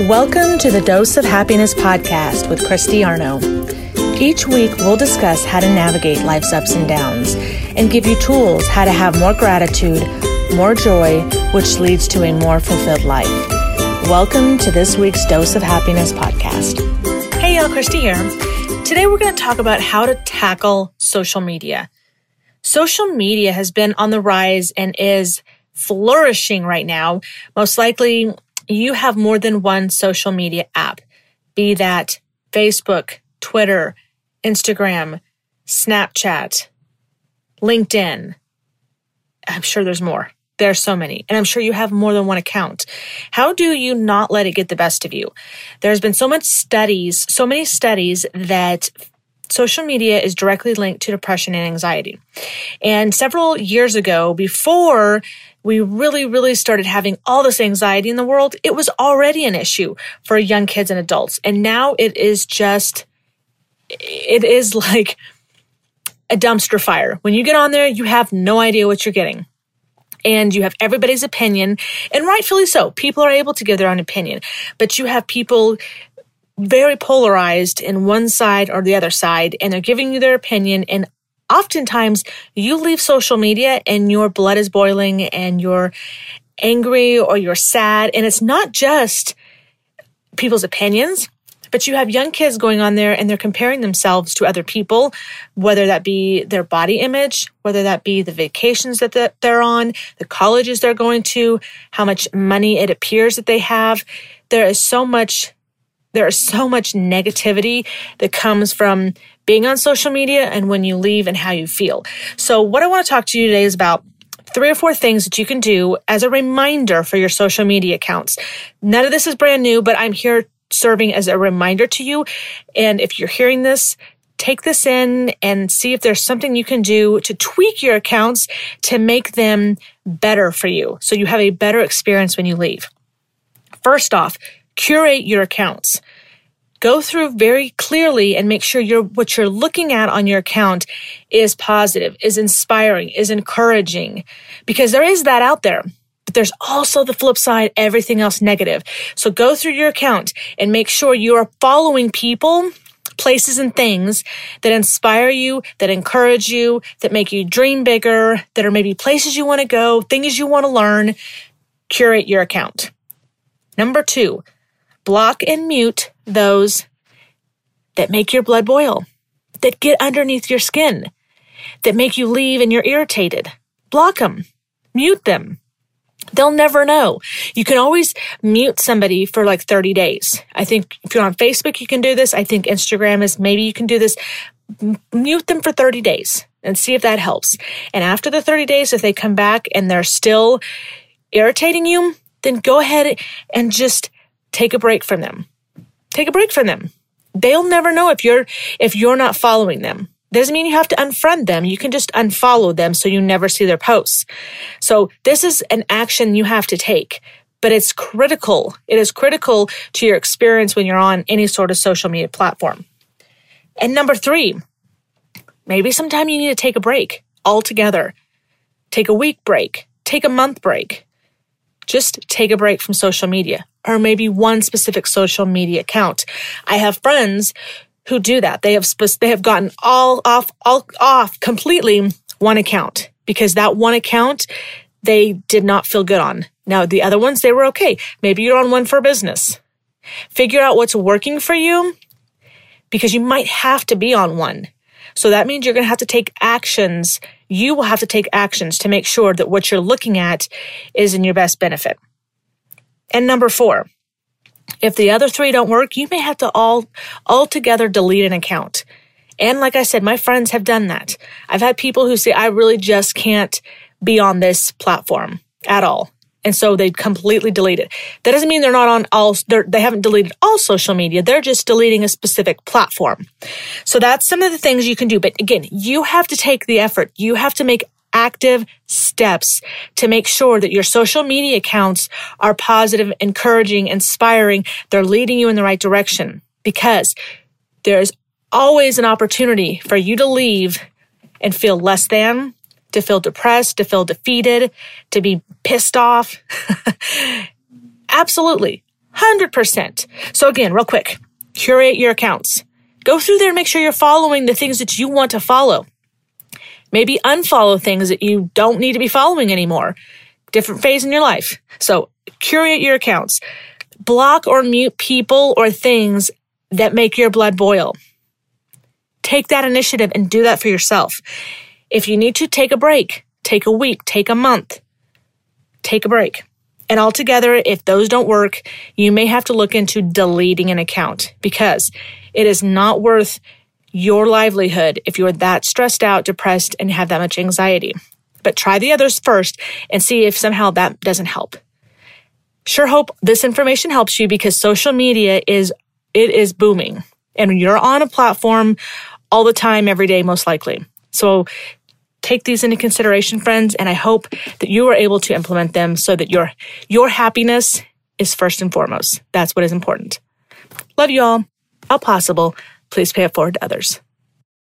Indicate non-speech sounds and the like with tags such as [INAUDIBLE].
Welcome to the Dose of Happiness podcast with Christy Arno. Each week, we'll discuss how to navigate life's ups and downs and give you tools how to have more gratitude, more joy, which leads to a more fulfilled life. Welcome to this week's Dose of Happiness podcast. Hey, y'all, Christy here. Today, we're going to talk about how to tackle social media. Social media has been on the rise and is flourishing right now. Most likely, you have more than one social media app, be that Facebook, Twitter, Instagram, Snapchat, LinkedIn. I'm sure there's more. There's so many. And I'm sure you have more than one account. How do you not let it get the best of you? There's been so much studies, so many studies that social media is directly linked to depression and anxiety. And several years ago, before we really, really started having all this anxiety in the world, it was already an issue for young kids and adults. And now it is just, it is [LAUGHS] like a dumpster fire. When you get on there, you have no idea what you're getting. And you have everybody's opinion, and rightfully so. People are able to give their own opinion, but you have people very polarized in one side or the other side, and they're giving you their opinion. And oftentimes you leave social media and your blood is boiling and you're angry or you're sad. And it's not just people's opinions, but you have young kids going on there and they're comparing themselves to other people, whether that be their body image, whether that be the vacations that they're on, the colleges they're going to, how much money it appears that they have. There is so much there is so much negativity that comes from being on social media and when you leave and how you feel. So, what I want to talk to you today is about three or four things that you can do as a reminder for your social media accounts. None of this is brand new, but I'm here serving as a reminder to you. And if you're hearing this, take this in and see if there's something you can do to tweak your accounts to make them better for you so you have a better experience when you leave. First off, curate your accounts. Go through very clearly and make sure you're, what you're looking at on your account is positive, is inspiring, is encouraging, because there is that out there. But there's also the flip side, everything else negative. So go through your account and make sure you are following people places and things that inspire you, that encourage you, that make you dream bigger, that are maybe places you want to go, things you want to learn. Curate your account. Number two, block and mute those that make your blood boil, that get underneath your skin, that make you leave and you're irritated. Block them, mute them. They'll never know. You can always mute somebody for like 30 days. I think if you're on Facebook, you can do this. I think Instagram is maybe you can do this. mute them for 30 days and see if that helps. And after the 30 days, if they come back and they're still irritating you, then go ahead and just take a break from them. Take a break from them. They'll never know if you're if you're not following them. Doesn't mean you have to unfriend them. You can just unfollow them so you never see their posts. So this is an action you have to take, but it's critical. It is critical to your experience when you're on any sort of social media platform. And number three, maybe sometime you need to take a break altogether. Take a week break. Take a month break. Just take a break from social media or maybe one specific social media account. I have friends who do that. They have they have gotten all off all off completely one account because that one account they did not feel good on. Now the other ones they were okay. Maybe you're on one for business. Figure out what's working for you because you might have to be on one. So that means you're going to have to take actions. You will have to take actions to make sure that what you're looking at is in your best benefit. And number four, if the other three don't work, you may have to all altogether delete an account. And like I said, my friends have done that. I've had people who say, I really just can't be on this platform at all. And so they completely delete it. That doesn't mean they're not on all, they haven't deleted all social media. They're just deleting a specific platform. So that's some of the things you can do. But again, you have to take the effort. You have to make active steps to make sure that your social media accounts are positive, encouraging, inspiring. They're leading you in the right direction because there's always an opportunity for you to leave and feel less than to feel depressed, to feel defeated, to be pissed off. [LAUGHS] Absolutely. 100%. So again, real quick, curate your accounts. Go through there and make sure you're following the things that you want to follow. Maybe unfollow things that you don't need to be following anymore. Different phase in your life. So curate your accounts. Block or mute people or things that make your blood boil. Take that initiative and do that for yourself. If you need to take a break, take a week, take a month, take a break. And altogether, if those don't work, you may have to look into deleting an account because it is not worth your livelihood if you're that stressed out, depressed, and have that much anxiety. But try the others first and see if somehow that doesn't help. Sure hope this information helps you because social media is, it is booming and you're on a platform all the time, every day, most likely. So take these into consideration, friends, and I hope that you are able to implement them so that your, your happiness is first and foremost. That's what is important. Love you all. How possible, please pay it forward to others.